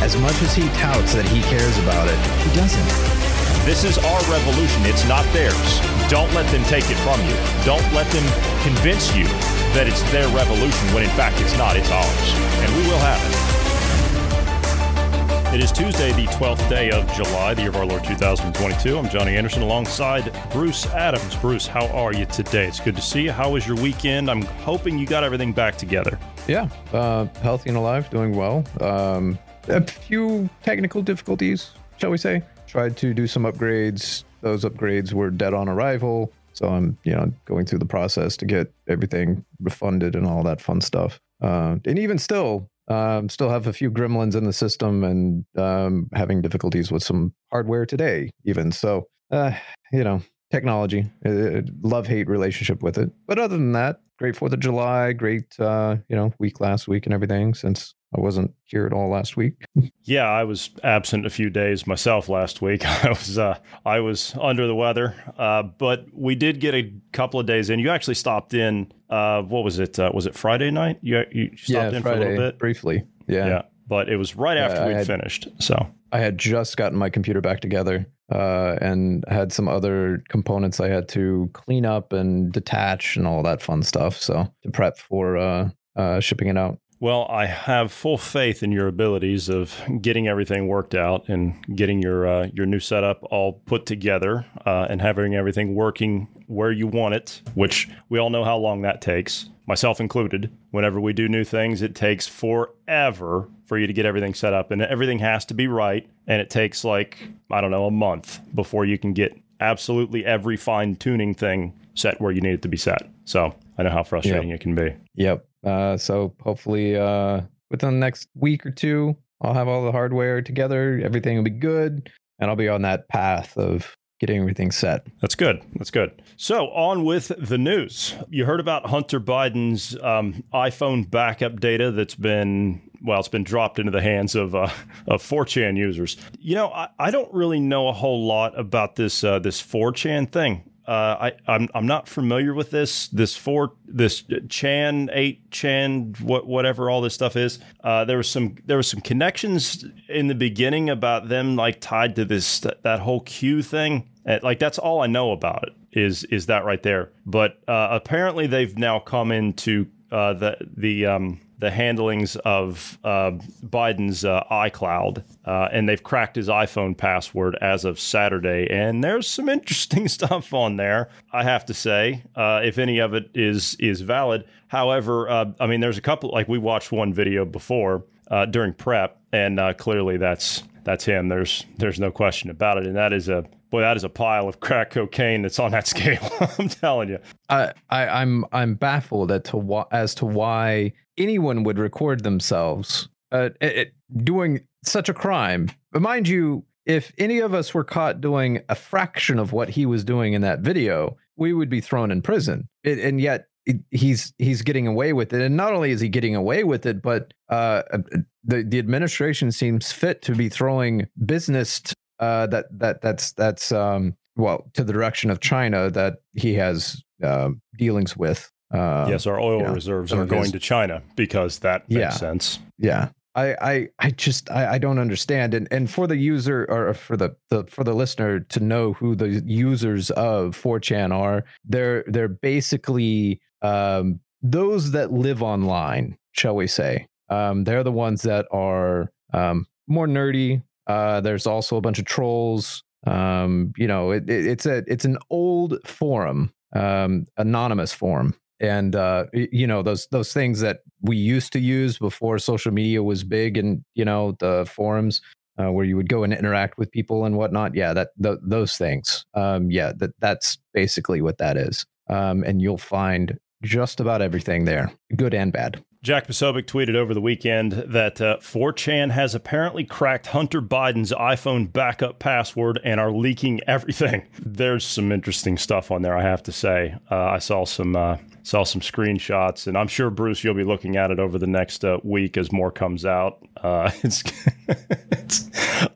As much as he touts that he cares about it, he doesn't. This is our revolution. It's not theirs. Don't let them take it from you. Don't let them convince you that it's their revolution when in fact it's not. It's ours. And we will have it. It is Tuesday, the 12th day of July, the year of our Lord 2022. I'm Johnny Anderson alongside Bruce Adams. Bruce, how are you today? It's good to see you. How was your weekend? I'm hoping you got everything back together. Yeah, uh, healthy and alive, doing well. Um, a few technical difficulties, shall we say. Tried to do some upgrades. Those upgrades were dead on arrival. So I'm, you know, going through the process to get everything refunded and all that fun stuff. Uh, and even still, um, still have a few gremlins in the system and um, having difficulties with some hardware today, even. So, uh, you know, technology, uh, love hate relationship with it. But other than that, great Fourth of July, great, uh, you know, week last week and everything since I wasn't here at all last week. yeah, I was absent a few days myself last week. I was uh, I was under the weather, uh, but we did get a couple of days in. You actually stopped in. Uh, what was it? Uh, was it Friday night? You, you stopped yeah, in Friday, for a little bit briefly. Yeah, yeah, but it was right after we finished. So I had just gotten my computer back together. Uh, and had some other components I had to clean up and detach and all that fun stuff. So to prep for uh, uh, shipping it out. Well, I have full faith in your abilities of getting everything worked out and getting your uh, your new setup all put together uh, and having everything working where you want it. Which we all know how long that takes, myself included. Whenever we do new things, it takes forever for you to get everything set up, and everything has to be right. And it takes like I don't know a month before you can get absolutely every fine tuning thing set where you need it to be set. So I know how frustrating yep. it can be. Yep. Uh, so hopefully, uh, within the next week or two, I'll have all the hardware together. Everything will be good, and I'll be on that path of getting everything set. That's good. That's good. So on with the news. You heard about Hunter Biden's um, iPhone backup data that's been well, it's been dropped into the hands of uh, of 4chan users. You know, I, I don't really know a whole lot about this uh, this 4chan thing. Uh, I I'm I'm not familiar with this this four this Chan eight Chan what whatever all this stuff is. Uh, there was some there was some connections in the beginning about them like tied to this that whole Q thing. Uh, like that's all I know about it is is that right there. But uh, apparently they've now come into uh, the the um, the handlings of uh, Biden's uh, iCloud, uh, and they've cracked his iPhone password as of Saturday. And there's some interesting stuff on there, I have to say, uh, if any of it is is valid. However, uh, I mean, there's a couple. Like we watched one video before during prep, and clearly that's that's him. There's there's no question about it, and that is a boy, that is a pile of crack cocaine that's on that scale. I'm telling you. I, I I'm I'm baffled as to as to why anyone would record themselves uh, it, doing such a crime. But mind you, if any of us were caught doing a fraction of what he was doing in that video, we would be thrown in prison. It, and yet he's he's getting away with it. And not only is he getting away with it, but uh, the the administration seems fit to be throwing business uh, that that that's that's um, well to the direction of China that he has uh, dealings with. Uh, yes, our oil you know, reserves are going his, to China because that makes yeah, sense. Yeah. I, I, I just I, I don't understand and and for the user or for the, the for the listener to know who the users of 4chan are they're they're basically um, those that live online shall we say um, they're the ones that are um, more nerdy. Uh, there's also a bunch of trolls. Um, you know it, it, it's a it's an old forum um, anonymous forum. And uh, you know those those things that we used to use before social media was big and you know the forums uh, where you would go and interact with people and whatnot. Yeah that th- those things. Um, yeah that that's basically what that is. Um, and you'll find just about everything there good and bad Jack Posobiec tweeted over the weekend that uh, 4chan has apparently cracked Hunter Biden's iPhone backup password and are leaking everything. There's some interesting stuff on there, I have to say. Uh, I saw some uh, saw some screenshots, and I'm sure Bruce, you'll be looking at it over the next uh, week as more comes out. Uh, it's, it's,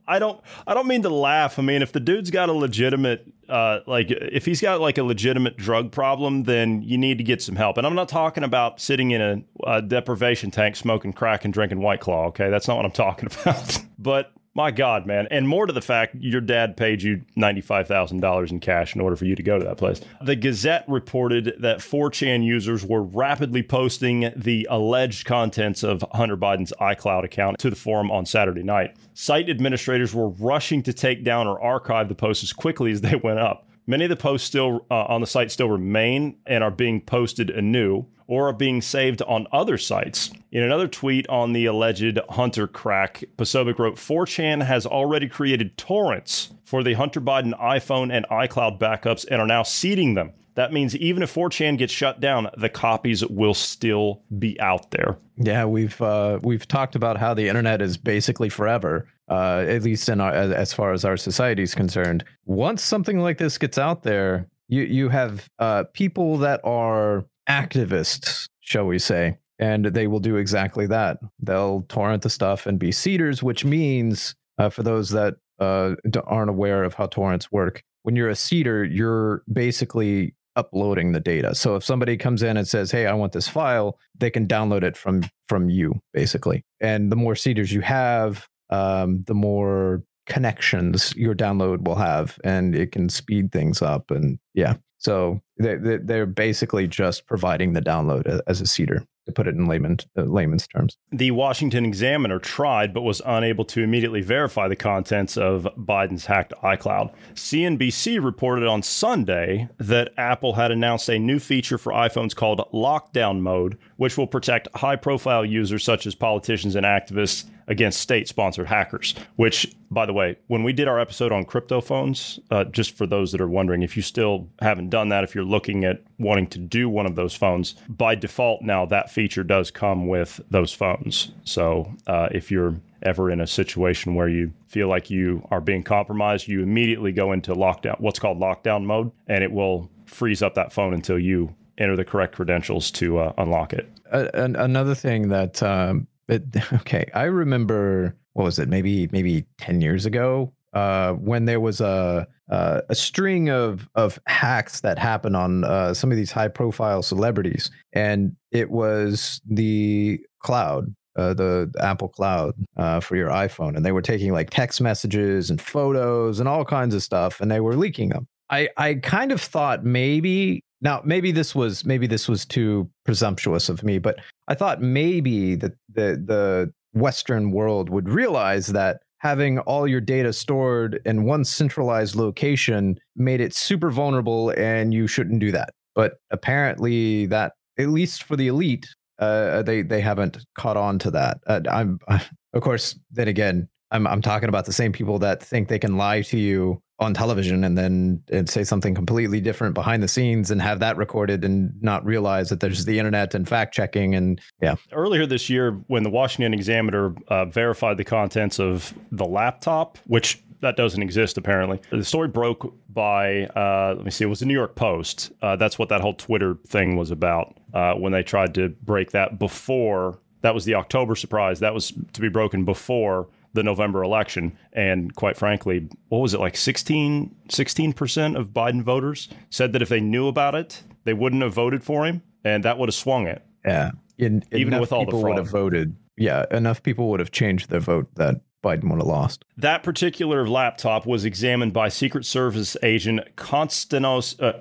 I don't, I don't mean to laugh. I mean, if the dude's got a legitimate, uh, like, if he's got like a legitimate drug problem, then you need to get some help. And I'm not talking about sitting in a, a deprivation tank, smoking crack and drinking White Claw. Okay, that's not what I'm talking about. but my God, man. And more to the fact, your dad paid you $95,000 in cash in order for you to go to that place. The Gazette reported that 4chan users were rapidly posting the alleged contents of Hunter Biden's iCloud account to the forum on Saturday night. Site administrators were rushing to take down or archive the posts as quickly as they went up. Many of the posts still uh, on the site still remain and are being posted anew or are being saved on other sites. In another tweet on the alleged Hunter crack, Posobiec wrote 4chan has already created torrents for the Hunter Biden iPhone and iCloud backups and are now seeding them. That means even if 4chan gets shut down, the copies will still be out there. Yeah, we've uh, we've talked about how the internet is basically forever, uh, at least in our, as far as our society is concerned. Once something like this gets out there, you you have uh, people that are activists, shall we say, and they will do exactly that. They'll torrent the stuff and be seeders, which means uh, for those that uh, aren't aware of how torrents work, when you're a seeder, you're basically uploading the data. So if somebody comes in and says, "Hey, I want this file," they can download it from from you basically. And the more seeders you have, um, the more connections your download will have, and it can speed things up. And yeah, so they, they're basically just providing the download as a seeder to put it in layman, uh, layman's terms. The Washington Examiner tried but was unable to immediately verify the contents of Biden's hacked iCloud. CNBC reported on Sunday that Apple had announced a new feature for iPhones called Lockdown Mode, which will protect high profile users such as politicians and activists against state sponsored hackers. Which, by the way, when we did our episode on crypto phones, uh, just for those that are wondering, if you still haven't done that, if you're looking at wanting to do one of those phones, by default now that feature does come with those phones. So uh, if you're ever in a situation where you feel like you are being compromised, you immediately go into lockdown, what's called lockdown mode, and it will freeze up that phone until you enter the correct credentials to uh, unlock it. Uh, another thing that um, but okay, I remember what was it? Maybe maybe ten years ago, uh, when there was a uh, a string of of hacks that happened on uh, some of these high profile celebrities, and it was the cloud. Uh, the, the Apple Cloud uh, for your iPhone, and they were taking like text messages and photos and all kinds of stuff, and they were leaking them. I I kind of thought maybe now, maybe this was maybe this was too presumptuous of me, but I thought maybe that the the Western world would realize that having all your data stored in one centralized location made it super vulnerable, and you shouldn't do that. But apparently, that at least for the elite, uh, they they haven't caught on to that. Uh, I'm, of course, then again, I'm I'm talking about the same people that think they can lie to you on television and then and say something completely different behind the scenes and have that recorded and not realize that there's the internet and fact checking and yeah. Earlier this year, when the Washington Examiner uh, verified the contents of the laptop, which that doesn't exist apparently. The story broke by uh, let me see, it was the New York Post. Uh, that's what that whole Twitter thing was about uh, when they tried to break that before. That was the October surprise. That was to be broken before the November election. And quite frankly, what was it like 16, 16% of Biden voters said that if they knew about it, they wouldn't have voted for him. And that would have swung it. Yeah. In, Even with all the fraud. would have voted. Yeah. Enough people would have changed their vote that Biden would have lost. That particular laptop was examined by Secret Service agent Konstantinos, uh,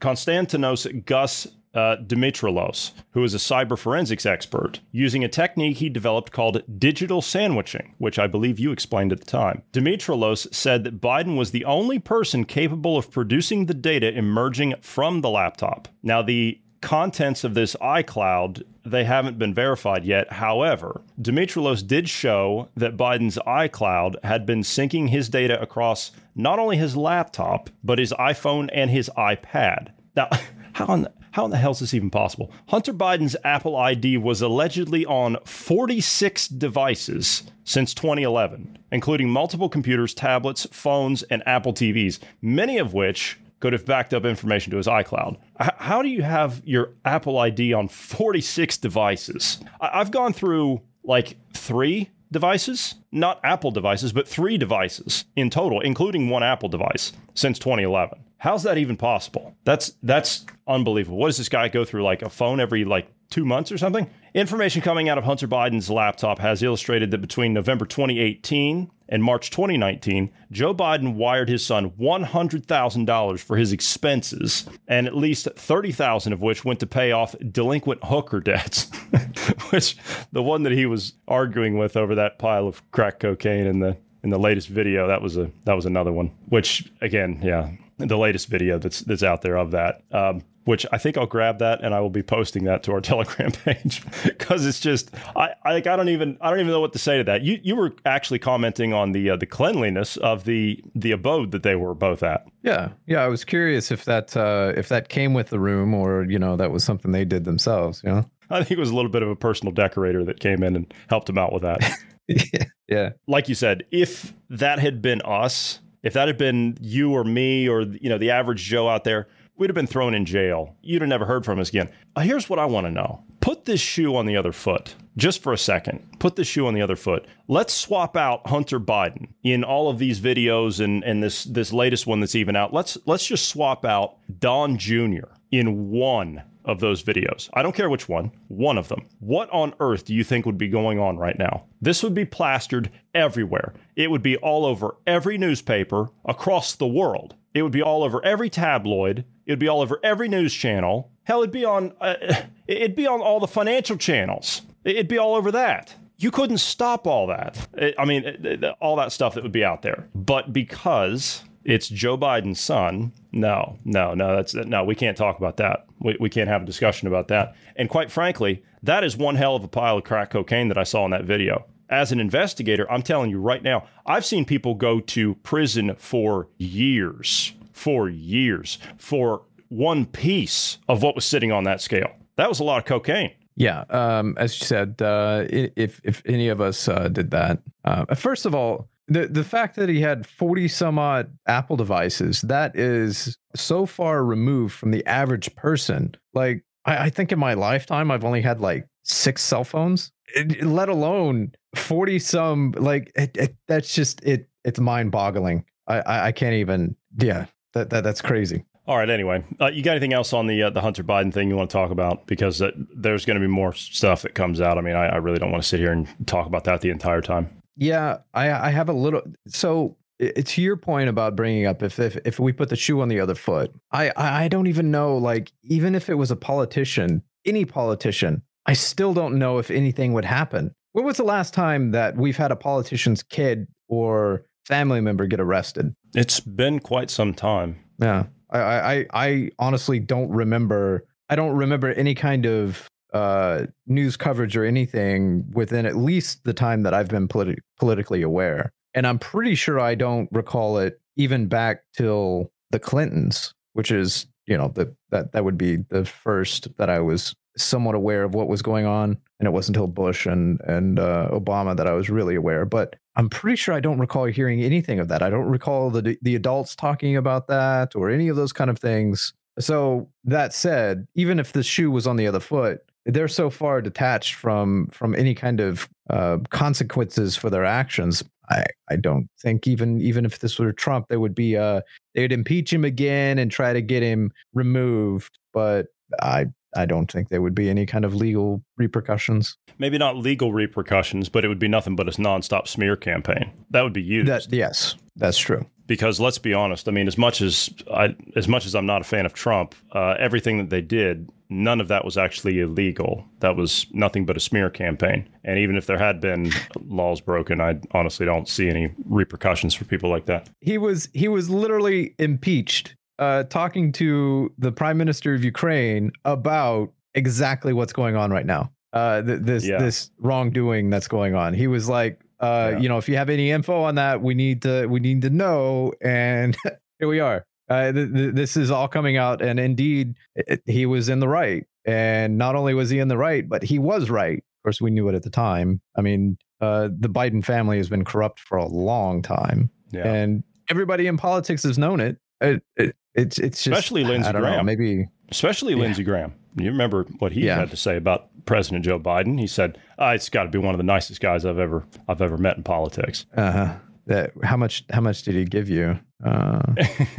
Konstantinos Gus uh, Dimitrelos, who is a cyber forensics expert, using a technique he developed called digital sandwiching, which I believe you explained at the time. Dimitrelos said that Biden was the only person capable of producing the data emerging from the laptop. Now, the contents of this iCloud, they haven't been verified yet. However, Dimitrelos did show that Biden's iCloud had been syncing his data across not only his laptop, but his iPhone and his iPad. Now, how on how in the hell is this even possible? Hunter Biden's Apple ID was allegedly on 46 devices since 2011, including multiple computers, tablets, phones, and Apple TVs, many of which could have backed up information to his iCloud. How do you have your Apple ID on 46 devices? I- I've gone through like three devices, not Apple devices, but three devices in total, including one Apple device since 2011. How's that even possible? That's that's unbelievable. What does this guy go through like a phone every like 2 months or something? Information coming out of Hunter Biden's laptop has illustrated that between November 2018 and March 2019, Joe Biden wired his son $100,000 for his expenses, and at least 30,000 of which went to pay off delinquent hooker debts, which the one that he was arguing with over that pile of crack cocaine in the in the latest video, that was a that was another one. Which again, yeah, the latest video that's that's out there of that. Um, which I think I'll grab that and I will be posting that to our Telegram page because it's just I, I like I don't even I don't even know what to say to that. You you were actually commenting on the uh, the cleanliness of the the abode that they were both at. Yeah, yeah. I was curious if that uh, if that came with the room or you know that was something they did themselves. You know. I think it was a little bit of a personal decorator that came in and helped him out with that. yeah. Yeah. Like you said, if that had been us, if that had been you or me or you know the average Joe out there, we'd have been thrown in jail. You'd have never heard from us again. Uh, here's what I want to know. Put this shoe on the other foot just for a second. Put the shoe on the other foot. Let's swap out Hunter Biden in all of these videos and, and this this latest one that's even out. Let's let's just swap out Don Jr. in one of those videos. I don't care which one, one of them. What on earth do you think would be going on right now? This would be plastered everywhere. It would be all over every newspaper across the world. It would be all over every tabloid. It would be all over every news channel. Hell, it'd be on uh, it'd be on all the financial channels. It'd be all over that. You couldn't stop all that. I mean, all that stuff that would be out there. But because it's Joe Biden's son. No, no, no, that's no, we can't talk about that. We, we can't have a discussion about that. And quite frankly, that is one hell of a pile of crack cocaine that I saw in that video. As an investigator, I'm telling you right now, I've seen people go to prison for years, for years, for one piece of what was sitting on that scale. That was a lot of cocaine. Yeah, um, as you said, uh, if if any of us uh, did that, uh, first of all, the the fact that he had 40 some odd apple devices that is so far removed from the average person like i, I think in my lifetime i've only had like six cell phones it, let alone 40 some like it, it, that's just it it's mind boggling I, I, I can't even yeah that, that that's crazy all right. Anyway, uh, you got anything else on the uh, the Hunter Biden thing you want to talk about? Because uh, there's going to be more stuff that comes out. I mean, I, I really don't want to sit here and talk about that the entire time. Yeah, I I have a little. So it's your point about bringing up if if if we put the shoe on the other foot. I I don't even know. Like even if it was a politician, any politician, I still don't know if anything would happen. When was the last time that we've had a politician's kid or family member get arrested? It's been quite some time. Yeah, I I I honestly don't remember. I don't remember any kind of uh, news coverage or anything within at least the time that I've been politi- politically aware. And I'm pretty sure I don't recall it even back till the Clintons, which is, you know, the, that that would be the first that I was somewhat aware of what was going on. And it wasn't until Bush and and uh, Obama that I was really aware. But I'm pretty sure I don't recall hearing anything of that. I don't recall the the adults talking about that or any of those kind of things. So that said, even if the shoe was on the other foot, they're so far detached from from any kind of uh, consequences for their actions. I, I don't think even even if this were Trump, they would be uh they'd impeach him again and try to get him removed. But I I don't think there would be any kind of legal repercussions. Maybe not legal repercussions, but it would be nothing but a nonstop smear campaign. That would be used. That, yes, that's true. Because let's be honest, I mean, as much as I, as much as I'm not a fan of Trump, uh, everything that they did none of that was actually illegal. That was nothing but a smear campaign. And even if there had been laws broken, I honestly don't see any repercussions for people like that. He was he was literally impeached uh, talking to the prime minister of Ukraine about exactly what's going on right now. Uh, th- this yeah. this wrongdoing that's going on. He was like, uh, yeah. you know, if you have any info on that, we need to we need to know. And here we are. Uh, th- th- this is all coming out, and indeed, it, he was in the right. And not only was he in the right, but he was right. Of course, we knew it at the time. I mean, uh, the Biden family has been corrupt for a long time, Yeah. and everybody in politics has known it. It, it it's it's just Especially Lindsey I don't know, Graham. maybe Especially Lindsey Graham. You remember what he Yeah. had to say about President Joe Biden? He said, uh, "It's got to be one of the nicest guys I've ever I've ever met in politics." uh, that how much how much did he give you? Uh,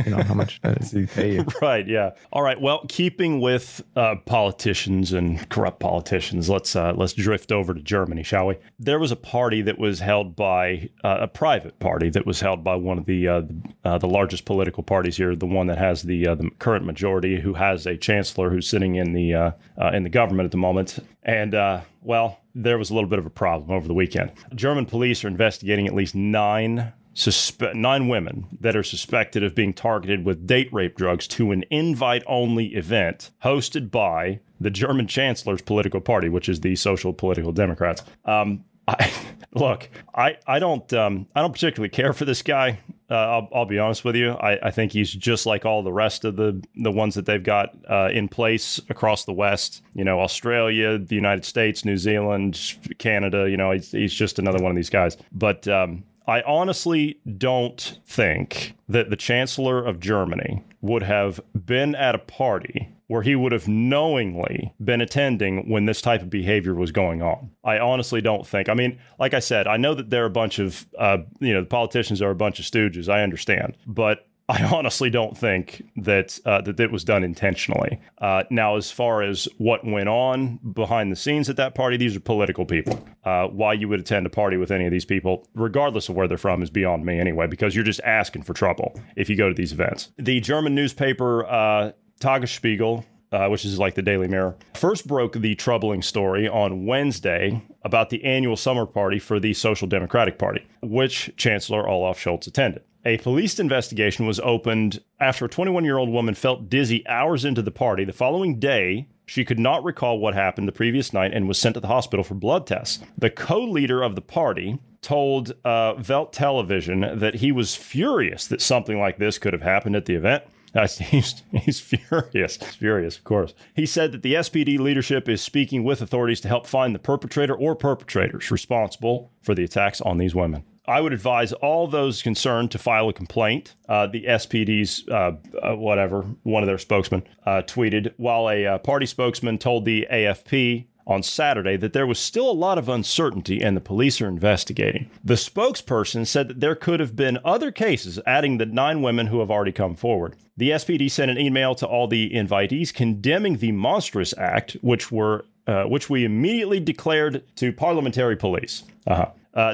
you know how much did he pay you? right. Yeah. All right. Well, keeping with uh, politicians and corrupt politicians, let's uh, let's drift over to Germany, shall we? There was a party that was held by uh, a private party that was held by one of the uh, uh, the largest political parties here, the one that has the the current majority, who has a chancellor who's sitting in the in the government at the moment, and uh, well, there was a little bit of a problem over the weekend. German police are investigating at least nine suspe- nine women that are suspected of being targeted with date rape drugs to an invite only event hosted by the German Chancellor's political party, which is the Social Political Democrats. Um, I, look, I, I don't um, I don't particularly care for this guy. Uh, I'll, I'll be honest with you. I, I think he's just like all the rest of the the ones that they've got uh, in place across the West. You know, Australia, the United States, New Zealand, Canada. You know, he's, he's just another one of these guys. But um, I honestly don't think that the Chancellor of Germany would have been at a party where he would have knowingly been attending when this type of behavior was going on. I honestly don't think. I mean, like I said, I know that they're a bunch of, uh, you know, the politicians are a bunch of stooges. I understand. But I honestly don't think that uh, that it was done intentionally. Uh, now, as far as what went on behind the scenes at that party, these are political people. Uh, why you would attend a party with any of these people, regardless of where they're from, is beyond me anyway. Because you're just asking for trouble if you go to these events. The German newspaper uh, Tagesspiegel uh, which is like the Daily Mirror, first broke the troubling story on Wednesday about the annual summer party for the Social Democratic Party, which Chancellor Olaf Scholz attended. A police investigation was opened after a 21 year old woman felt dizzy hours into the party. The following day, she could not recall what happened the previous night and was sent to the hospital for blood tests. The co leader of the party told uh, Welt Television that he was furious that something like this could have happened at the event. He's, he's furious. He's furious, of course. He said that the SPD leadership is speaking with authorities to help find the perpetrator or perpetrators responsible for the attacks on these women. I would advise all those concerned to file a complaint. Uh, the SPD's, uh, uh, whatever, one of their spokesmen uh, tweeted, while a uh, party spokesman told the AFP on Saturday that there was still a lot of uncertainty and the police are investigating. The spokesperson said that there could have been other cases, adding the nine women who have already come forward. The SPD sent an email to all the invitees condemning the monstrous act, which were uh, which we immediately declared to parliamentary police. Uh-huh. Uh,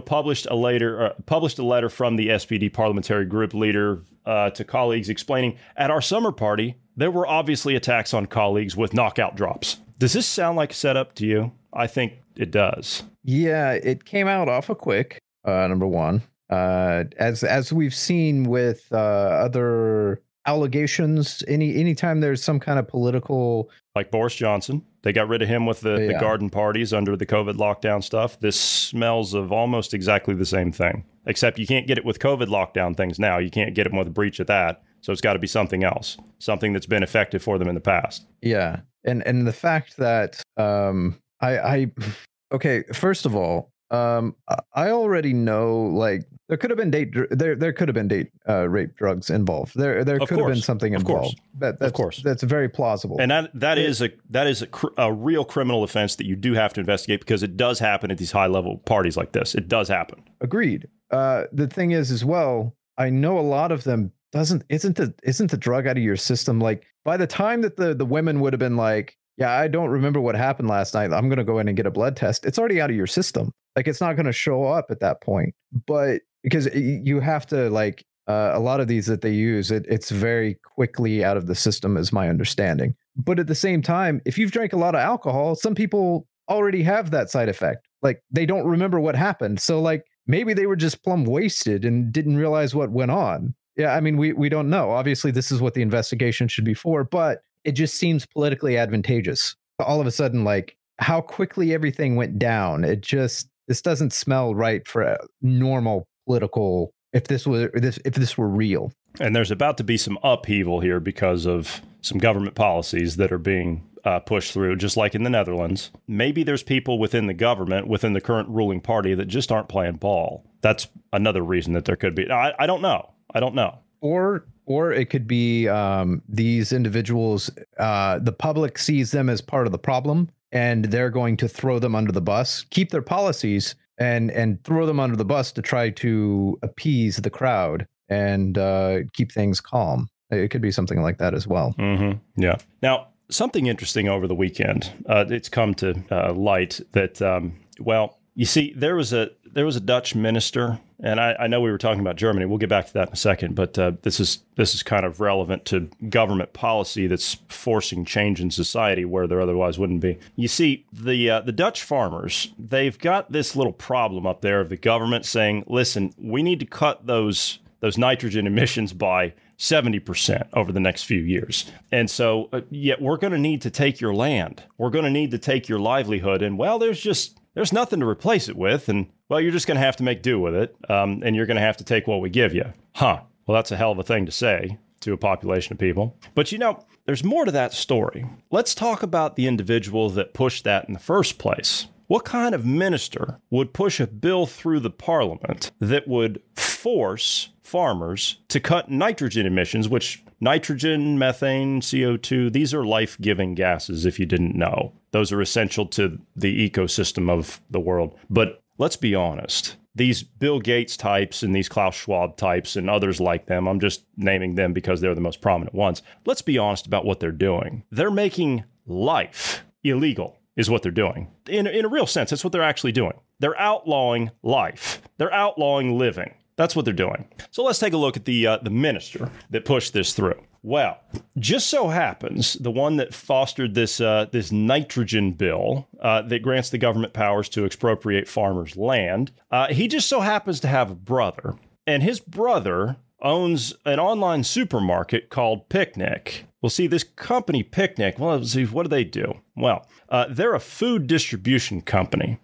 published a later uh, published a letter from the SPD parliamentary group leader uh, to colleagues explaining at our summer party there were obviously attacks on colleagues with knockout drops. Does this sound like a setup to you? I think it does. Yeah, it came out awful quick. Uh, number one, uh, as as we've seen with uh, other allegations, any anytime there's some kind of political, Like Boris Johnson, they got rid of him with the, the garden parties under the COVID lockdown stuff. This smells of almost exactly the same thing, except you can't get it with COVID lockdown things now. You can't get it with a breach of that. So it's got to be something else, something that's been effective for them in the past. yeah, and and the fact that um, I I okay, first of all, um, I- already know like there could have been date there there could have been date uh, rape drugs involved. There there Of could have been course. something Of course. involved. That that's, course. that's very plausible. And that that is a that is a, cr- a real criminal offense that you do have to investigate because it does happen at these high level parties like this. It does happen. Agreed. Uh, the thing is, as well, I know a lot of them doesn't isn't the isn't the drug out of your system. Like by the time that the the women would have been like, yeah, I don't remember what happened last night. I'm gonna go in and get a blood test. It's already out of your system. Like it's not gonna show up at that point. But because you have to like uh, a lot of these that they use, it, it's very quickly out of the system, is my understanding. But at the same time, if you've drank a lot of alcohol, some people already have that side effect. Like they don't remember what happened. So like maybe they were just plumb wasted and didn't realize what went on. Yeah, I mean we we don't know. Obviously this is what the investigation should be for, but it just seems politically advantageous. All of a sudden like how quickly everything went down. It just this doesn't smell right for a normal political if this were this if this were real. And there's about to be some upheaval here because of some government policies that are being uh, pushed through, just like in the Netherlands. Maybe there's people within the government, within the current ruling party, that just aren't playing ball. That's another reason that there could be. I, I don't know. I don't know. Or or it could be um, these individuals. Uh, the public sees them as part of the problem, and they're going to throw them under the bus, keep their policies, and and throw them under the bus to try to appease the crowd and uh, keep things calm. It could be something like that as well. Mm-hmm. Yeah. Now, something interesting over the weekend. Uh, it's come to uh, light that, um, well, you see, there was a there was a Dutch minister, and I, I, know we were talking about Germany. We'll get back to that in a second, but uh, this is this is kind of relevant to government policy that's forcing change in society where there otherwise wouldn't be. You see, the uh, the Dutch farmers they've got this little problem up there of the government saying, "Listen, we need to cut those those nitrogen emissions by 70% over the next few years. And so, uh, yet we're going to need to take your land. We're going to need to take your livelihood. And well, there's just, there's nothing to replace it with. And well, you're just going to have to make do with it. Um, and you're going to have to take what we give you. Huh. Well, that's a hell of a thing to say to a population of people. But you know, there's more to that story. Let's talk about the individual that pushed that in the first place. What kind of minister would push a bill through the parliament that would force farmers to cut nitrogen emissions, which nitrogen, methane, CO2, these are life giving gases, if you didn't know. Those are essential to the ecosystem of the world. But let's be honest. These Bill Gates types and these Klaus Schwab types and others like them, I'm just naming them because they're the most prominent ones. Let's be honest about what they're doing. They're making life illegal is what they're doing. In, in a real sense, that's what they're actually doing. They're outlawing life. They're outlawing living. That's what they're doing. So let's take a look at the uh, the minister that pushed this through. Well, just so happens the one that fostered this uh, this nitrogen bill uh, that grants the government powers to expropriate farmers' land. Uh, he just so happens to have a brother, and his brother owns an online supermarket called Picnic. Well, see, this company, Picnic, well, see, what do they do? Well, uh, they're a food distribution company,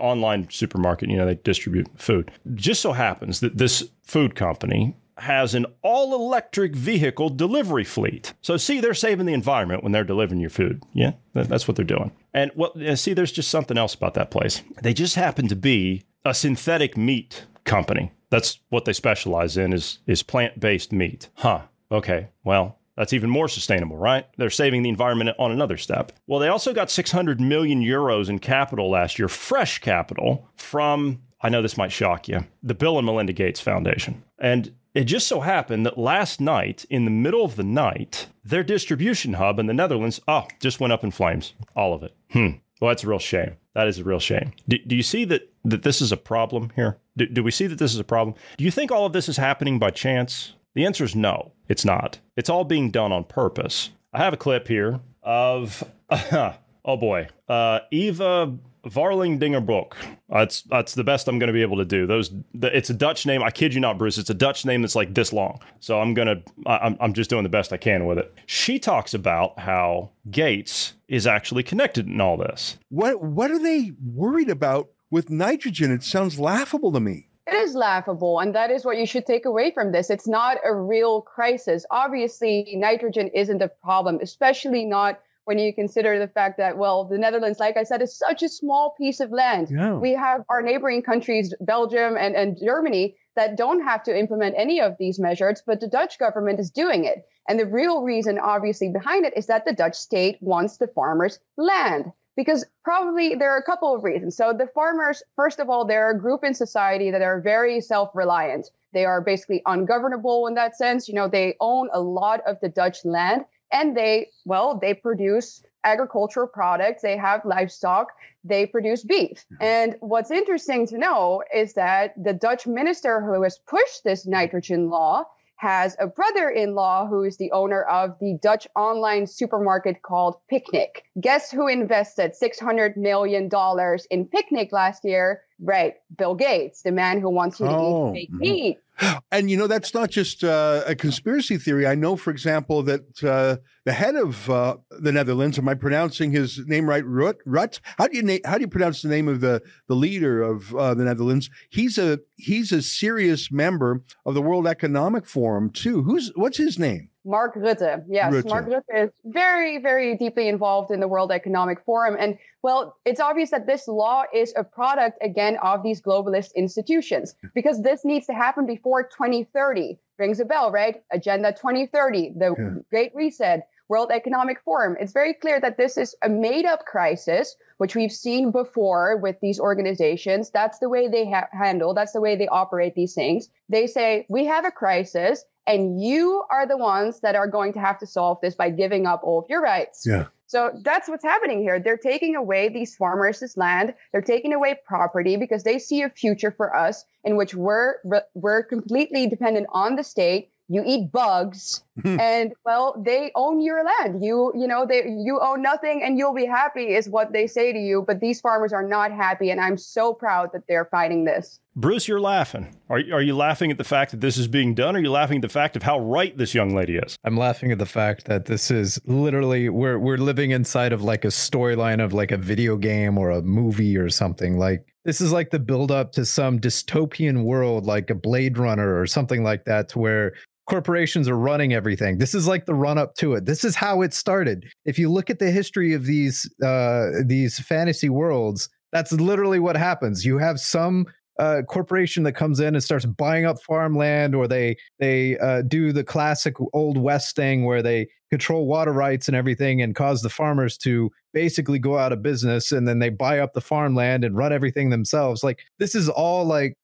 online supermarket, you know, they distribute food. Just so happens that this food company has an all electric vehicle delivery fleet. So, see, they're saving the environment when they're delivering your food. Yeah, that's what they're doing. And, well, see, there's just something else about that place. They just happen to be a synthetic meat company. That's what they specialize in is is plant-based meat. Huh. Okay. Well, that's even more sustainable, right? They're saving the environment on another step. Well, they also got 600 million euros in capital last year, fresh capital from, I know this might shock you, the Bill and Melinda Gates Foundation. And it just so happened that last night, in the middle of the night, their distribution hub in the Netherlands, oh, just went up in flames. All of it. Hmm. Well, that's a real shame. That is a real shame. Do, do you see that, that this is a problem here? Do, do we see that this is a problem? Do you think all of this is happening by chance? The answer is no, it's not. It's all being done on purpose. I have a clip here of, uh, oh boy, uh, Eva Varling That's that's the best I'm going to be able to do. Those the, it's a Dutch name. I kid you not, Bruce. It's a Dutch name that's like this long. So I'm gonna I'm I'm just doing the best I can with it. She talks about how Gates is actually connected in all this. What what are they worried about with nitrogen? It sounds laughable to me. It is laughable, and that is what you should take away from this. It's not a real crisis. Obviously, nitrogen isn't a problem, especially not when you consider the fact that, well, the Netherlands, like I said, is such a small piece of land. Yeah. We have our neighboring countries, Belgium and, and Germany, that don't have to implement any of these measures, but the Dutch government is doing it. And the real reason, obviously, behind it is that the Dutch state wants the farmers' land because probably there are a couple of reasons. So the farmers, first of all, they're a group in society that are very self-reliant. They are basically ungovernable in that sense. You know, they own a lot of the Dutch land and they, well, they produce agricultural products. They have livestock. They produce beef. And what's interesting to know is that the Dutch minister who has pushed this nitrogen law has a brother-in-law who is the owner of the Dutch online supermarket called Picnic. Guess who invested $600 million in Picnic last year? Right, Bill Gates, the man who wants you to oh, eat fake mm-hmm. meat. And you know that's not just uh, a conspiracy theory. I know, for example, that uh, the head of uh, the Netherlands, am I pronouncing his name right? Rut. Rut. How do you na- how do you pronounce the name of the the leader of uh, the Netherlands? He's a he's a serious member of the World Economic Forum too. Who's what's his name? Mark Rutte. Yes, Rutte. Mark Rutte is very, very deeply involved in the World Economic Forum. And well, it's obvious that this law is a product, again, of these globalist institutions because this needs to happen before 2030. Rings a bell, right? Agenda 2030, the Yeah. Great Reset, World Economic Forum. It's very clear that this is a made up crisis, which we've seen before with these organizations. That's the way they ha- handle, that's the way they operate these things. They say, we have a crisis and you are the ones that are going to have to solve this by giving up all of your rights. Yeah. So that's what's happening here. They're taking away these farmers' land. They're taking away property because they see a future for us in which we're we're completely dependent on the state. You eat bugs, and well, they own your land. You you know they you own nothing, and you'll be happy is what they say to you. But these farmers are not happy, and I'm so proud that they're fighting this. Bruce, you're laughing. Are, are you laughing at the fact that this is being done? Or are you laughing at the fact of how right this young lady is? I'm laughing at the fact that this is literally we're we're living inside of like a storyline of like a video game or a movie or something. Like this is like the build up to some dystopian world like a Blade Runner or something like that to where corporations are running everything. This is like the run up to it. This is how it started. If you look at the history of these uh these fantasy worlds, that's literally what happens. You have some uh, corporation that comes in and starts buying up farmland, or they they uh, do the classic old west thing where they control water rights and everything, and cause the farmers to basically go out of business, and then they buy up the farmland and run everything themselves. Like this is all like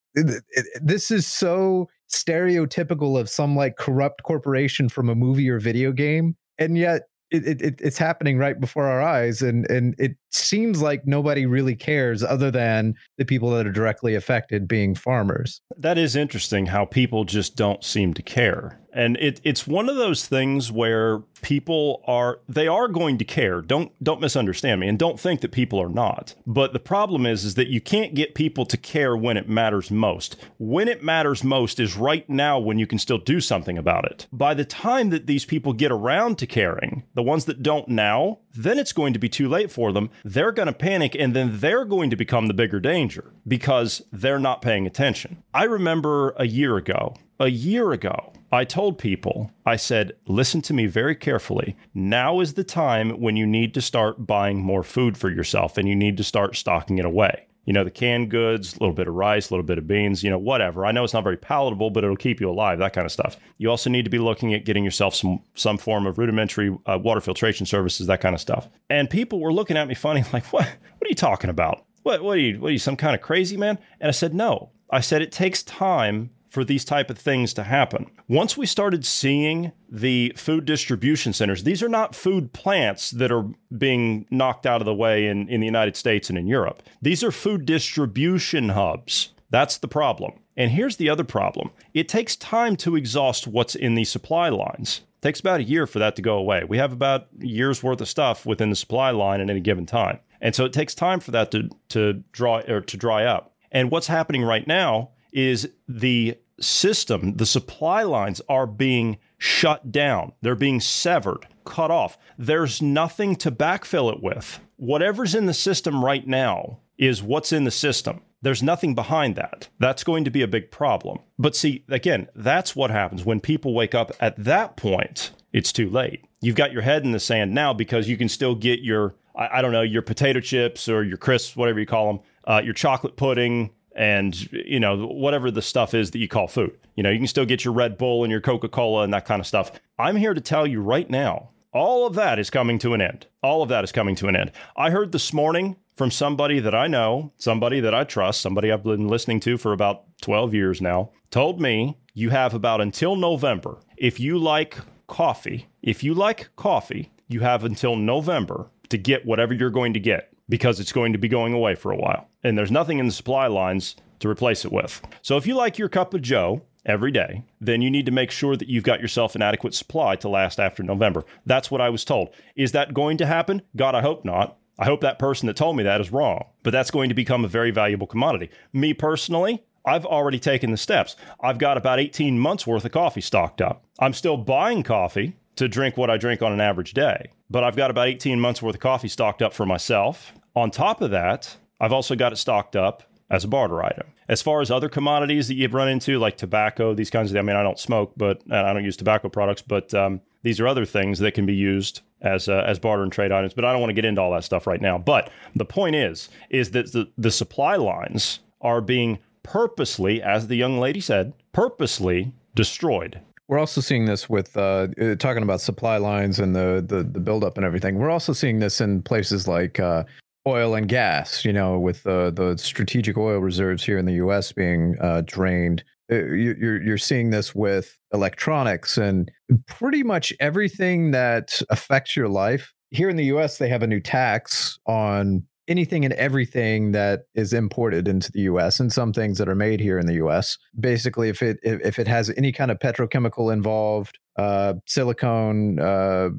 this is so stereotypical of some like corrupt corporation from a movie or video game, and yet. It, it, it- it's happening right before our eyes and and it seems like nobody really cares other than the people that are directly affected being farmers That is interesting how people just don't seem to care. And it, it's one of those things where people are they are going to care. Don't don't misunderstand me and don't think that people are not. But the problem is is that you can't get people to care when it matters most. When it matters most is right now when you can still do something about it. By the time that these people get around to caring, the ones that don't now, then it's going to be too late for them. They're going to panic and then they're going to become the bigger danger because they're not paying attention. I remember a year ago, a year ago, I told people, I said, listen to me very carefully. Now is the time when you need to start buying more food for yourself and you need to start stocking it away. You know, the canned goods, a little bit of rice, a little bit of beans, you know, whatever. I know it's not very palatable, but it'll keep you alive, that kind of stuff. You also need to be looking at getting yourself some some form of rudimentary uh, water filtration services, that kind of stuff. And people were looking at me funny, like, what? What are you talking about? What? What are you? What are you? Some kind of crazy man? And I said, no. I said it takes time for these type of things to happen. Once we started seeing the food distribution centers, these are not food plants that are being knocked out of the way in, in the United States and in Europe. These are food distribution hubs. That's the problem. And here's the other problem. It takes time to exhaust what's in the supply lines. It takes about a year for that to go away. We have about a year's worth of stuff within the supply line at any given time. And so it takes time for that to to draw or to dry up. And what's happening right now is the system, the supply lines are being shut down. They're being severed, cut off. There's nothing to backfill it with. Whatever's in the system right now is what's in the system. There's nothing behind that. That's going to be a big problem. But see, again, that's what happens when people wake up at that point. It's too late. You've got your head in the sand now because you can still get your, I, I don't know, your potato chips or your crisps, whatever you call them, uh, your chocolate pudding, and you know whatever the stuff is that you call food. You know, you can still get your Red Bull and your Coca-Cola and that kind of stuff. I'm here to tell you right now, all of that is coming to an end. All of that is coming to an end. I heard this morning from somebody that I know, somebody that I trust, somebody I've been listening to for about 12 years now, told me you have about until November. If you like coffee, if you like coffee, you have until November to get whatever you're going to get because it's going to be going away for a while. And there's nothing in the supply lines to replace it with. So if you like your cup of Joe every day, then you need to make sure that you've got yourself an adequate supply to last after November. That's what I was told. Is that going to happen? God, I hope not. I hope that person that told me that is wrong, but that's going to become a very valuable commodity. Me personally, I've already taken the steps. I've got about 18 months worth of coffee stocked up. I'm still buying coffee to drink what I drink on an average day, but I've got about 18 months worth of coffee stocked up for myself. On top of that, I've also got it stocked up as a barter item. As far as other commodities that you've run into, like tobacco, these kinds of, I mean, I don't smoke, but I don't use tobacco products, but um, these are other things that can be used as uh, as barter and trade items. But I don't want to get into all that stuff right now. But the point is, is that the, the supply lines are being purposely, as the young lady said, purposely destroyed. We're also seeing this with uh, uh, talking about supply lines and the, the the buildup and everything. We're also seeing this in places like uh, oil and gas. You know, with the the strategic oil reserves here in the U.S. being uh, drained. Uh, you're you're seeing this with electronics and pretty much everything that affects your life. Here in the U.S., they have a new tax on anything and everything that is imported into the US and some things that are made here in the US. Basically, if it if it has any kind of petrochemical involved, uh, silicone, uh,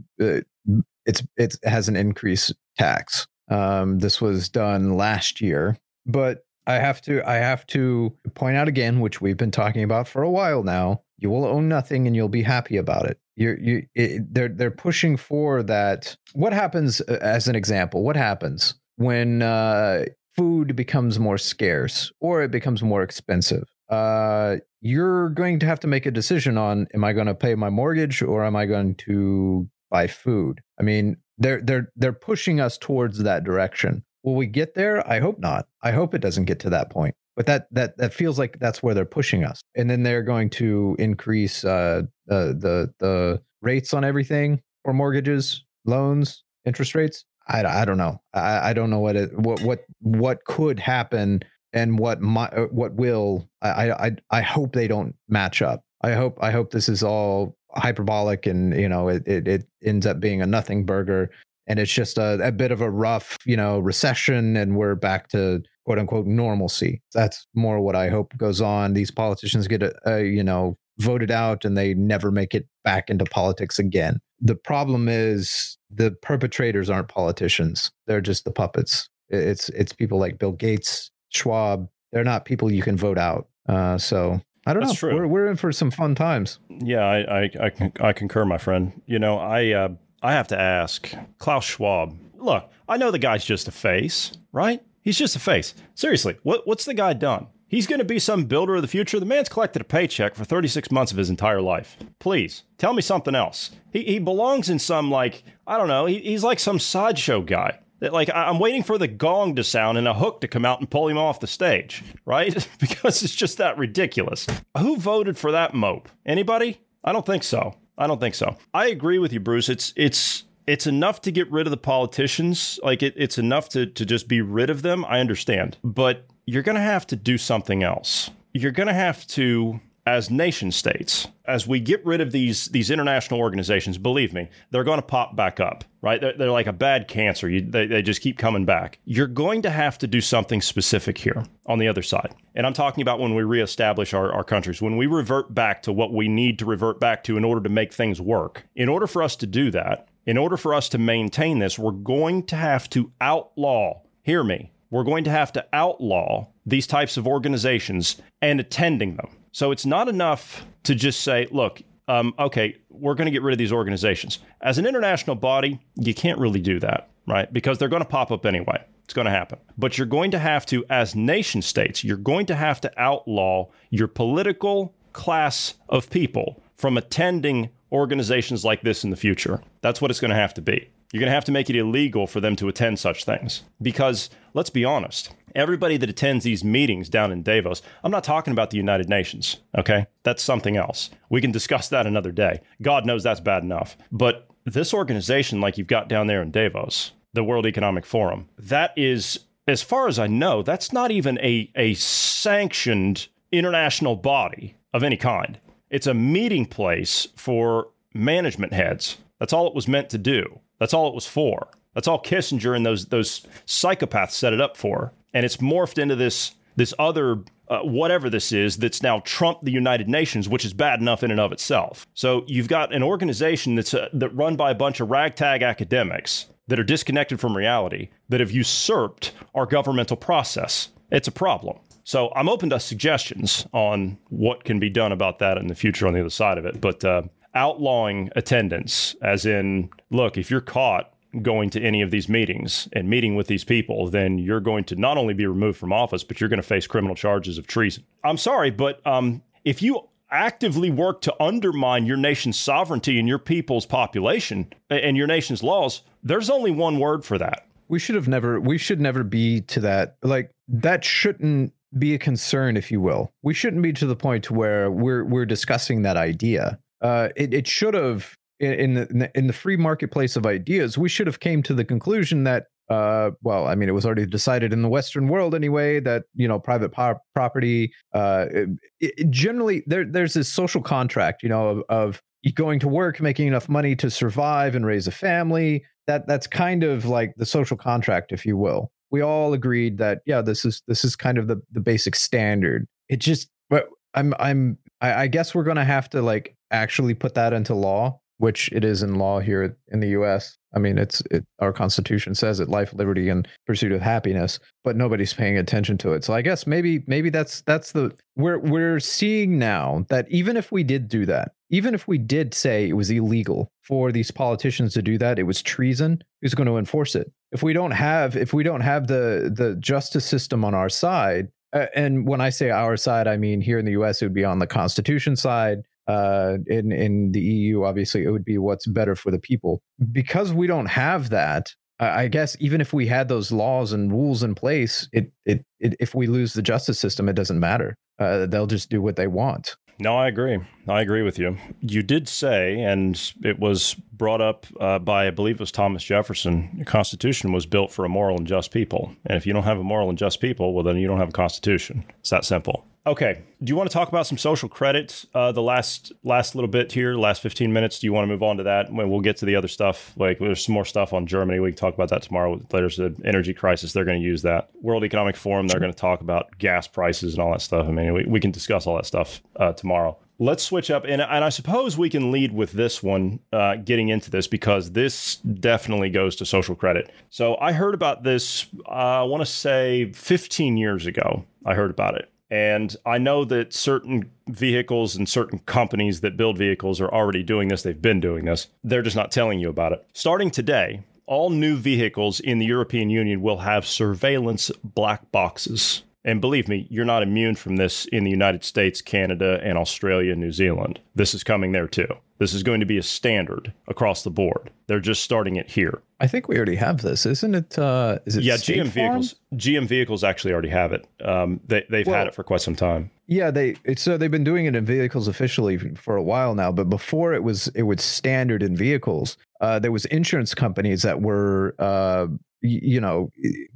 it's it has an increased tax. Um, this was done last year, but I have to I have to point out again, which we've been talking about for a while now. You will own nothing, and you'll be happy about it. You're, you it, they're they're pushing for that. What happens uh, as an example? What happens when uh, food becomes more scarce or it becomes more expensive. Uh, you're going to have to make a decision on: Am I going to pay my mortgage or am I going to buy food? I mean, they're they're they're pushing us towards that direction. Will we get there? I hope not. I hope it doesn't get to that point. But that that that feels like that's where they're pushing us. And then they're going to increase uh, the the the rates on everything for mortgages, loans, interest rates. I, I don't know. I, I don't know what it what what what could happen and what my uh, what will. I I I hope they don't match up. I hope I hope this is all hyperbolic and you know it it, it ends up being a nothing burger and it's just a, a bit of a rough you know recession and we're back to quote unquote normalcy. That's more what I hope goes on. These politicians get a, a you know voted out and they never make it back into politics again. The problem is the perpetrators aren't politicians. They're just the puppets. It's it's people like Bill Gates, Schwab. They're not people you can vote out. Uh, so I don't That's know. True. We're we're in for some fun times. Yeah, I I I, I concur, my friend. You know, I uh, I have to ask Klaus Schwab. Look, I know the guy's just a face, right? He's just a face. Seriously, what what's the guy done? He's going to be some builder of the future. The man's collected a paycheck for 36 months of his entire life. Please, tell me something else. He, he belongs in some, like, I don't know, he, he's like some sideshow guy. That, like, I'm waiting for the gong to sound and a hook to come out and pull him off the stage, right? because it's just that ridiculous. Who voted for that mope? Anybody? I don't think so. I don't think so. I agree with you, Bruce. It's, it's, it's enough to get rid of the politicians. Like it, it's enough to, to just be rid of them. I understand. But you're going to have to do something else. You're going to have to as nation states, as we get rid of these these international organizations, believe me, they're going to pop back up, right? They're, they're like a bad cancer. You, they, they just keep coming back. You're going to have to do something specific here on the other side. And I'm talking about when we reestablish our, our countries, when we revert back to what we need to revert back to in order to make things work. In order for us to do that, in order for us to maintain this, we're going to have to outlaw, hear me, we're going to have to outlaw these types of organizations and attending them. So it's not enough to just say, look, um, okay, we're going to get rid of these organizations. As an international body, you can't really do that, right? Because they're going to pop up anyway. It's going to happen. But you're going to have to, as nation states, you're going to have to outlaw your political class of people from attending organizations like this in the future. That's what it's going to have to be. You're going to have to make it illegal for them to attend such things. Because let's be honest, everybody that attends these meetings down in Davos, I'm not talking about the United Nations, okay? That's something else. We can discuss that another day. God knows that's bad enough. But this organization, like you've got down there in Davos, the World Economic Forum, that is, as far as I know, that's not even a, a sanctioned international body of any kind. It's a meeting place for management heads. That's all it was meant to do. That's all it was for. That's all Kissinger and those those psychopaths set it up for. And it's morphed into this this other uh, whatever this is that's now trumped the United Nations, which is bad enough in and of itself. So you've got an organization that's uh, that run by a bunch of ragtag academics that are disconnected from reality that have usurped our governmental process. It's a problem. So I'm open to suggestions on what can be done about that in the future on the other side of it. But uh, outlawing attendance, as in, look, if you're caught going to any of these meetings and meeting with these people, then you're going to not only be removed from office, but you're going to face criminal charges of treason. I'm sorry, but um, if you actively work to undermine your nation's sovereignty and your people's population and your nation's laws, there's only one word for that. We should have never we should never be to that like that shouldn't be a concern if you will. We shouldn't be to the point where we're we're discussing that idea. Uh it, it should have in the in the free marketplace of ideas, we should have came to the conclusion that uh, well, I mean, it was already decided in the Western world anyway that you know private po- property. Uh, it, it generally, there there's this social contract, you know, of, of going to work, making enough money to survive and raise a family. That that's kind of like the social contract, if you will. We all agreed that yeah, this is this is kind of the the basic standard. It just, but I'm I'm I, I guess we're gonna have to like actually put that into law which it is in law here in the U.S. I mean, it's it, our Constitution says it: life, liberty, and pursuit of happiness. But nobody's paying attention to it. So I guess maybe maybe that's that's the we're we're seeing now that even if we did do that, even if we did say it was illegal for these politicians to do that, it was treason. Who's going to enforce it? If we don't have if we don't have the the justice system on our side, uh, and when I say our side, I mean here in the U.S. it would be on the Constitution side uh, in in the EU, obviously, it would be what's better for the people. Because we don't have that, I guess even if we had those laws and rules in place, it it, it if we lose the justice system, it doesn't matter. Uh, they'll just do what they want. No, I agree. I agree with you. You did say, and it was brought up uh, by, I believe it was Thomas Jefferson, the Constitution was built for a moral and just people. And if you don't have a moral and just people, well, then you don't have a Constitution. It's that simple. Okay. Do you want to talk about some social credit? Uh, the last last little bit here, last fifteen minutes. Do you want to move on to that? When we'll get to the other stuff. Like there's some more stuff on Germany. We can talk about that tomorrow. There's an energy crisis. They're going to use that. World Economic Forum. They're going to talk about gas prices and all that stuff. I mean, we, we can discuss all that stuff uh, tomorrow. Let's switch up, and, and I suppose we can lead with this one, uh, getting into this because this definitely goes to social credit. So I heard about this. Uh, I want to say 15 years ago. I heard about it and I know that certain vehicles and certain companies that build vehicles are already doing this. They've been doing this. They're just not telling you about it. Starting today, all new vehicles in the European Union will have surveillance black boxes. And believe me, you're not immune from this in the United States, Canada, and Australia, New Zealand. This is coming there too. This is going to be a standard across the board. They're just starting it here. I think we already have this, isn't it? Uh, is it yeah, State GM Farm? vehicles. GM vehicles actually already have it. Um, they, they've Well- had it for quite some time. Yeah, they it's so they've been doing it in vehicles officially for a while now, but before it was it was standard in vehicles. Uh, there was insurance companies that were uh, you know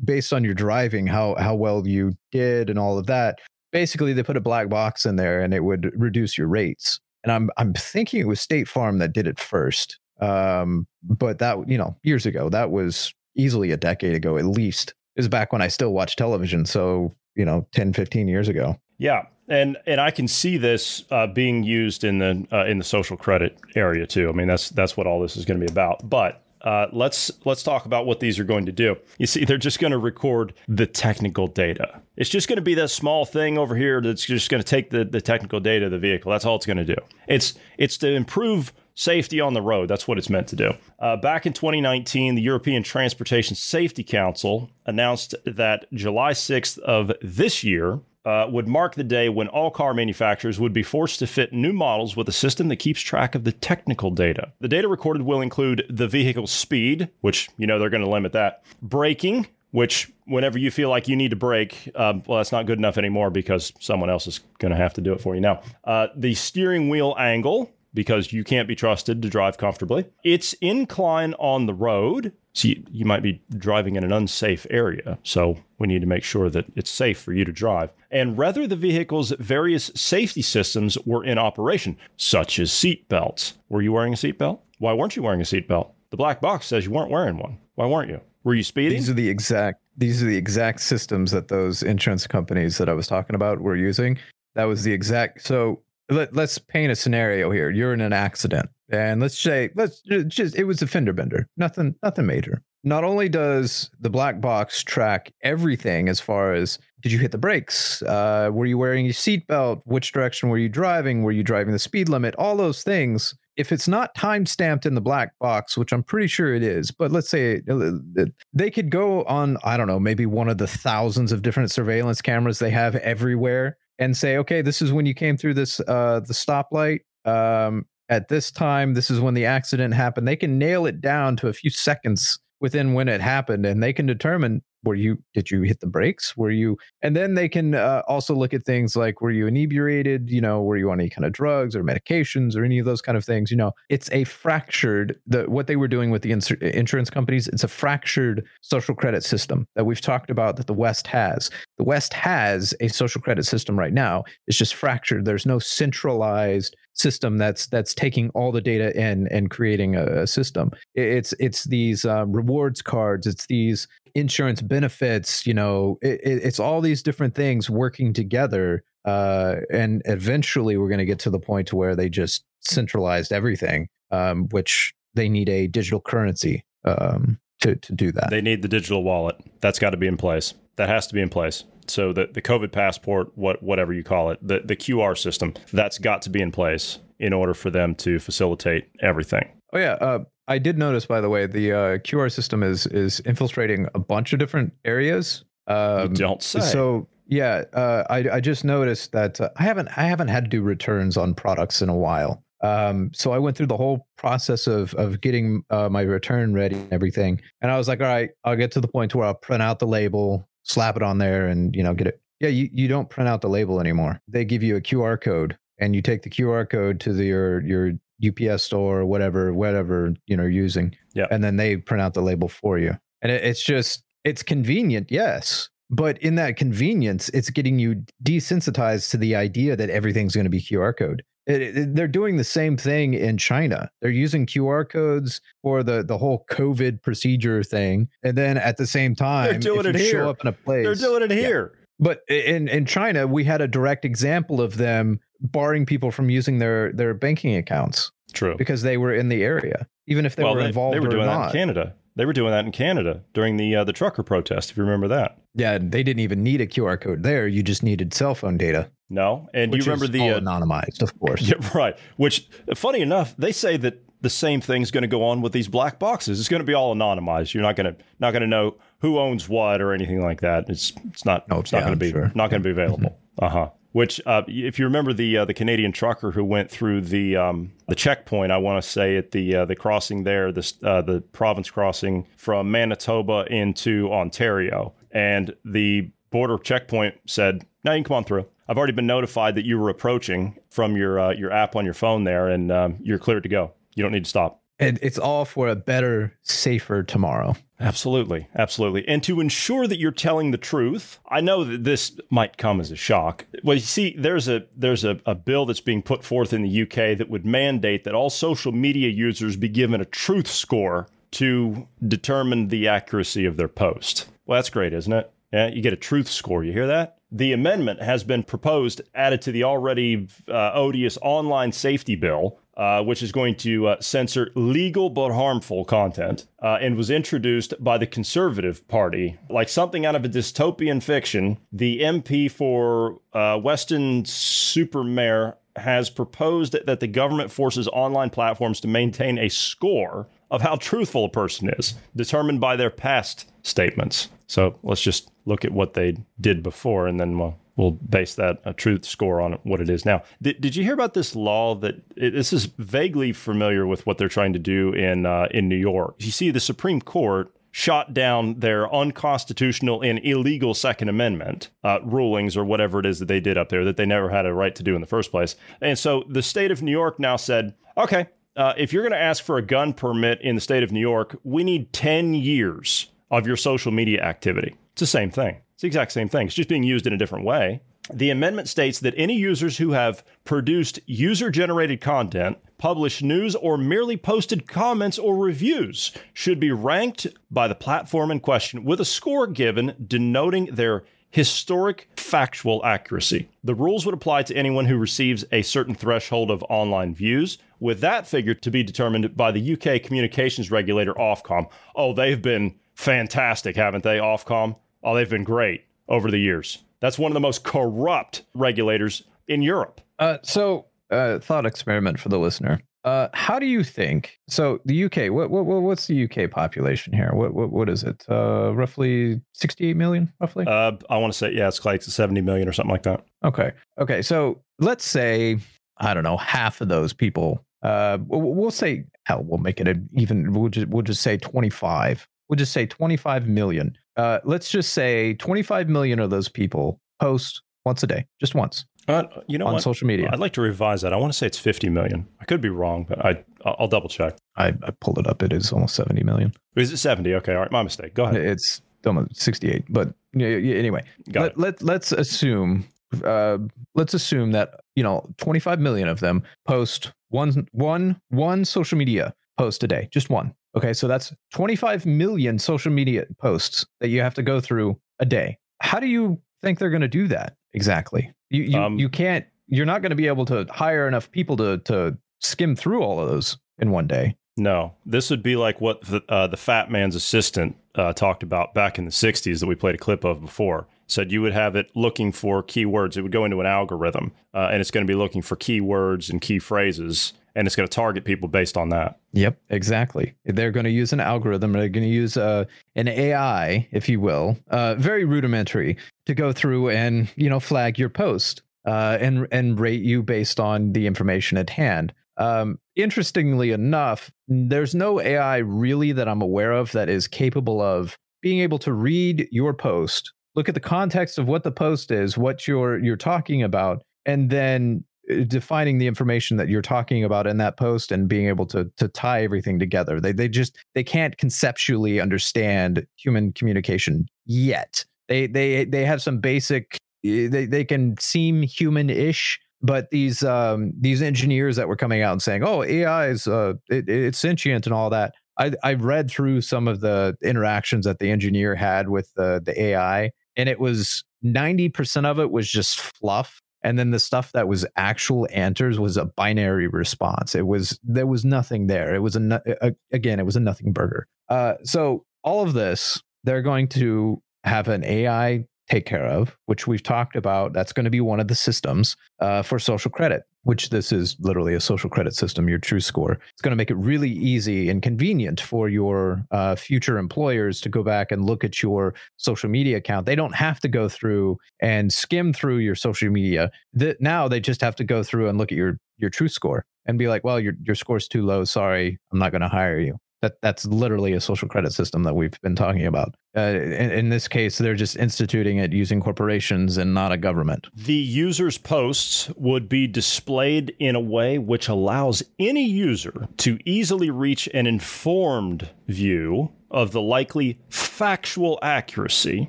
based on your driving how how well you did and all of that. Basically, they put a black box in there and it would reduce your rates. And I'm I'm thinking it was State Farm that did it first. Um, but that you know years ago that was easily a decade ago at least. Was back when I still watched television, so you know 10 15 years ago. Yeah, and and I can see this uh, being used in the uh, in the social credit area too. I mean, that's that's what all this is going to be about. But uh, let's let's talk about what these are going to do. You see, they're just going to record the technical data. It's just going to be that small thing over here that's just going to take the, the technical data of the vehicle. That's all it's going to do. It's it's to improve safety on the road. That's what it's meant to do. Uh, back in 2019, the European Transportation Safety Council announced that July 6th of this year uh, would mark the day when all car manufacturers would be forced to fit new models with a system that keeps track of the technical data. The data recorded will include the vehicle's speed, which, you know, they're going to limit that, braking, which whenever you feel like you need to brake, um, well, that's not good enough anymore because someone else is going to have to do it for you now. Uh, the steering wheel angle, because you can't be trusted to drive comfortably. Its incline on the road. So you, you might be driving in an unsafe area. So we need to make sure that it's safe for you to drive. And whether the vehicle's various safety systems were in operation, such as seat belts. Were you wearing a seatbelt? Why weren't you wearing a seatbelt? The black box says you weren't wearing one. Why weren't you? Were you speeding? These are the exact these are the exact systems that those insurance companies that I was talking about were using. That was the exact so let, let's paint a scenario here. You're in an accident. And let's say let's just it was a fender bender. Nothing nothing major. not only does the black box track everything as far as did you hit the brakes? Uh, were you wearing your seatbelt? Which direction were you driving? Were you driving the speed limit? All those things. If it's not time stamped in the black box, which I'm pretty sure it is, but let's say uh, they could go on, I don't know, maybe one of the thousands of different surveillance cameras they have everywhere and say, okay, this is when you came through this uh, the stoplight. Um, at this time, this is when the accident happened. They can nail it down to a few seconds within when it happened, and they can determine were you did you hit the brakes? Were you and then they can uh, also look at things like were you inebriated? You know were you on any kind of drugs or medications or any of those kind of things? You know it's a fractured the what they were doing with the insur- insurance companies it's a fractured social credit system that we've talked about that the west has. The west has a social credit system right now. It's just fractured. There's no centralized system that's that's taking all the data in and creating a, a system. It's it's these uh, rewards cards. It's these insurance benefits you know it, it's all these different things working together uh, and eventually we're going to get to the point to where they just centralized everything um, which they need a digital currency um, to, to do that. They need the digital wallet. That's got to be in place. That has to be in place. So the, the covid passport what whatever you call it the, the qr system that's got to be in place in order for them to facilitate everything. Oh yeah uh, I did notice, by the way, the uh, QR system is is infiltrating a bunch of different areas. Um, you don't say. So yeah, uh, I I just noticed that uh, I haven't I haven't had to do returns on products in a while. Um, so I went through the whole process of of getting uh, my return ready and everything, and I was like, all right, I'll get to the point where I'll print out the label, slap it on there, and you know get it. Yeah, you, you don't print out the label anymore. They give you a QR code, and you take the QR code to the, your your UPS store or whatever, whatever you know, using. Yeah. And then they print out the label for you. And it, it's just it's convenient, yes. But in that convenience, it's getting you desensitized to the idea that everything's going to be QR code. It, it, they're doing the same thing in China. They're using QR codes for the the whole COVID procedure thing, and then at the same time, they're doing it here. Show up in a place, they're doing it here. Yeah. But in in China, we had a direct example of them barring people from using their their banking accounts. True. Because they were in the area, even if they well, were they, involved. They were doing that in Canada. They were doing that in Canada during the uh, the trucker protest. If you remember that. Yeah, they didn't even need a QR code there. You just needed cell phone data. No, and you remember the uh, anonymized, of course. Yeah, right. Which, funny enough, they say that the same thing's going to go on with these black boxes. It's going to be all anonymized. You're not going to not going to know who owns what or anything like that. It's it's not oh, it's not going to be sure. not going to be available. Mm-hmm. Uh huh. Which, uh, if you remember the uh, the Canadian trucker who went through the um, the checkpoint, I want to say at the uh, the crossing there, the uh, the province crossing from Manitoba into Ontario, and the border checkpoint said, "Now you can come on through. I've already been notified that you were approaching from your uh, your app on your phone there, and um, you're cleared to go. You don't need to stop." And it's all for a better, safer tomorrow. Absolutely. Absolutely. And to ensure that you're telling the truth, I know that this might come as a shock. Well, you see, there's a there's a, a bill that's being put forth in the UK that would mandate that all social media users be given a truth score to determine the accuracy of their post. Well, that's great, isn't it? Yeah, you get a truth score. You hear that? The amendment has been proposed, added to the already uh, odious online safety bill, uh, which is going to uh, censor legal but harmful content, uh, and was introduced by the Conservative Party. Like something out of a dystopian fiction, the MP for uh, Weston-super-Mare has proposed that the government forces online platforms to maintain a score of how truthful a person is, determined by their past statements. So let's just look at what they did before, and then we'll we'll base that a truth score on what it is now. Did, did you hear about this law that it, this is vaguely familiar with what they're trying to do in uh, in New York? You see, the Supreme Court shot down their unconstitutional and illegal Second Amendment uh, rulings or whatever it is that they did up there that they never had a right to do in the first place. And so the state of New York now said, okay, uh, if you're going to ask for a gun permit in the state of New York, we need 10 years of your social media activity. It's the same thing. It's the exact same thing. It's just being used in a different way. The amendment states that any users who have produced user generated content, published news, or merely posted comments or reviews should be ranked by the platform in question with a score given denoting their historic factual accuracy. The rules would apply to anyone who receives a certain threshold of online views, with that figure to be determined by the UK communications regulator Ofcom. Oh, they've been fantastic, haven't they, Ofcom? Oh, they've been great over the years. That's one of the most corrupt regulators in Europe. Uh, so, uh, thought experiment for the listener. Uh, how do you think? So the UK, what, what what's the UK population here? What what what is it? Uh, roughly sixty-eight million, roughly. Uh, I want to say yeah, it's like seventy million or something like that. Okay, okay. So let's say I don't know half of those people. Uh, we'll say hell, we'll make it an even. We'll just we'll just say twenty-five. We'll just say twenty-five million. Uh, let's just say twenty-five million of those people post once a day, just once. Uh, you know on what? social media. I'd like to revise that. I want to say it's 50 million. I could be wrong, but I I'll double check. I, I pulled it up. It is almost 70 million. Is it 70? Okay, all right, my mistake. Go ahead. It's almost 68. But anyway, Got let, let let's assume uh, let's assume that you know 25 million of them post one one one social media post a day, just one. Okay, so that's 25 million social media posts that you have to go through a day. How do you think they're going to do that exactly? You you, Um, you can't. You're not going to be able to hire enough people to to skim through all of those in one day. No, this would be like what the, uh, the Fat Man's assistant uh, talked about back in the 60s that we played a clip of before. Said you would have it looking for keywords. It would go into an algorithm, uh, and it's going to be looking for keywords and key phrases, and it's going to target people based on that. Yep, exactly. They're going to use an algorithm. They're going to use uh, an AI, if you will, uh, very rudimentary, to go through and you know flag your post uh, and and rate you based on the information at hand. Um, interestingly enough, there's no AI really that I'm aware of that is capable of being able to read your post, look at the context of what the post is, what you're you're talking about, and then uh, defining the information that you're talking about in that post and being able to to tie everything together. They they just they can't conceptually understand human communication yet. They they they have some basic eh, they they can seem human-ish but these um, these engineers that were coming out and saying, "Oh, AI is uh, it, it's sentient and all that," I I read through some of the interactions that the engineer had with the the AI, and it was ninety percent of it was just fluff, and then the stuff that was actual answers was a binary response. It was there was nothing there. It was a, a again, it was a nothing burger. Uh, so all of this, they're going to have an AI take care of, which we've talked about. That's going to be one of the systems uh, for social credit, which this is literally a social credit system, your true score. It's going to make it really easy and convenient for your uh, future employers to go back and look at your social media account. They don't have to go through and skim through your social media. That now they just have to go through and look at your your true score and be like, well, your your score's too low. Sorry, I'm not going to hire you. That that's literally a social credit system that we've been talking about. Uh, in, in this case, they're just instituting it using corporations and not a government. The user's posts would be displayed in a way which allows any user to easily reach an informed view of the likely factual accuracy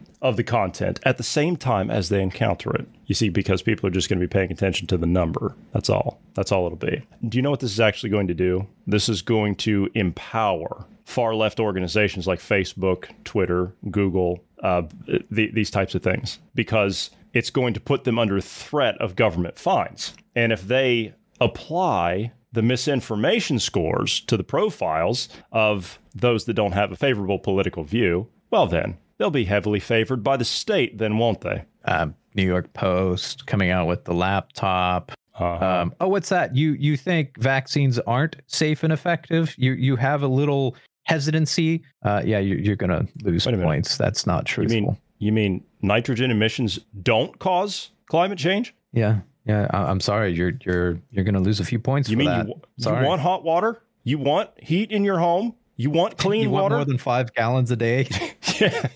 of the content at the same time as they encounter it. You see, because people are just going to be paying attention to the number. That's all. That's all it'll be. Do you know what this is actually going to do? This is going to empower far left organizations like Facebook, Twitter, Google, uh, th- these types of things, because it's going to put them under threat of government fines. And if they apply the misinformation scores to the profiles of those that don't have a favorable political view, well, then they'll be heavily favored by the state, then won't they? Uh, New York Post coming out with the laptop. Uh-huh. Um, oh, what's that? You you think vaccines aren't safe and effective? You you have a little hesitancy. Uh, yeah, you, you're going to lose points. That's not you mean you mean nitrogen emissions don't cause climate change? yeah, yeah. I, I'm sorry. You're you're you're going to lose a few points. You for mean that. you, you want hot water? You want heat in your home? You want clean You want water? more than five gallons a day? yeah.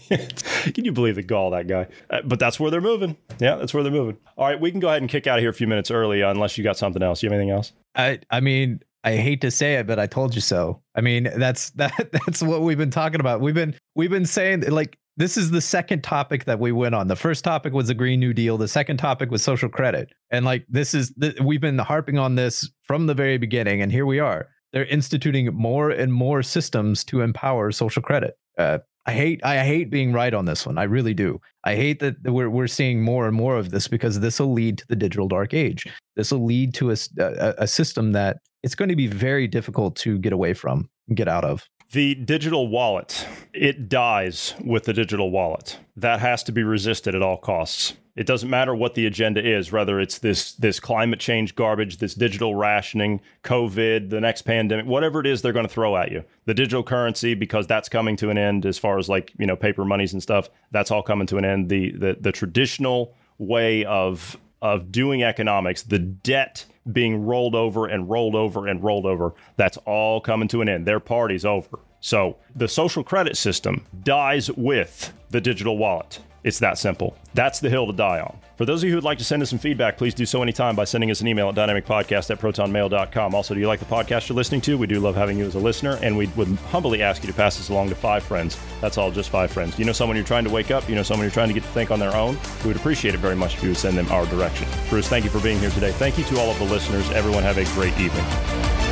Can you believe the gall that guy? Uh, but that's where they're moving. Yeah, that's where they're moving. All right, we can go ahead and kick out of here a few minutes early, uh, unless you got something else. You have anything else? I I mean, I hate to say it, but I told you so. I mean, that's that that's what we've been talking about. We've been we've been saying like this is the second topic that we went on. The first topic was the Green New Deal. The second topic was social credit. And like this is we've been harping on this from the very beginning, and here we are. They're instituting more and more systems to empower social credit. Uh, I hate I hate being right on this one. I really do. I hate that we're we're seeing more and more of this because this will lead to the digital dark age. This will lead to a, a, a system that it's going to be very difficult to get away from, get out of. The digital wallet, it dies with the digital wallet. That has to be resisted at all costs. It doesn't matter what the agenda is, whether it's this this climate change garbage, this digital rationing, COVID, the next pandemic, whatever it is they're going to throw at you. The digital currency, because that's coming to an end as far as like, you know, paper monies and stuff, that's all coming to an end. The the the traditional way of of doing economics, the debt being rolled over and rolled over and rolled over, that's all coming to an end. Their party's over. So the social credit system dies with the digital wallet. It's that simple. That's the hill to die on. For those of you who would like to send us some feedback, please do so anytime by sending us an email at dynamicpodcast at protonmail.com. Also, do you like the podcast you're listening to? We do love having you as a listener, and we would humbly ask you to pass this along to five friends. That's all, just five friends. You know someone you're trying to wake up? You know someone you're trying to get to think on their own? We would appreciate it very much if you would send them our direction. Bruce, thank you for being here today. Thank you to all of the listeners. Everyone have a great evening.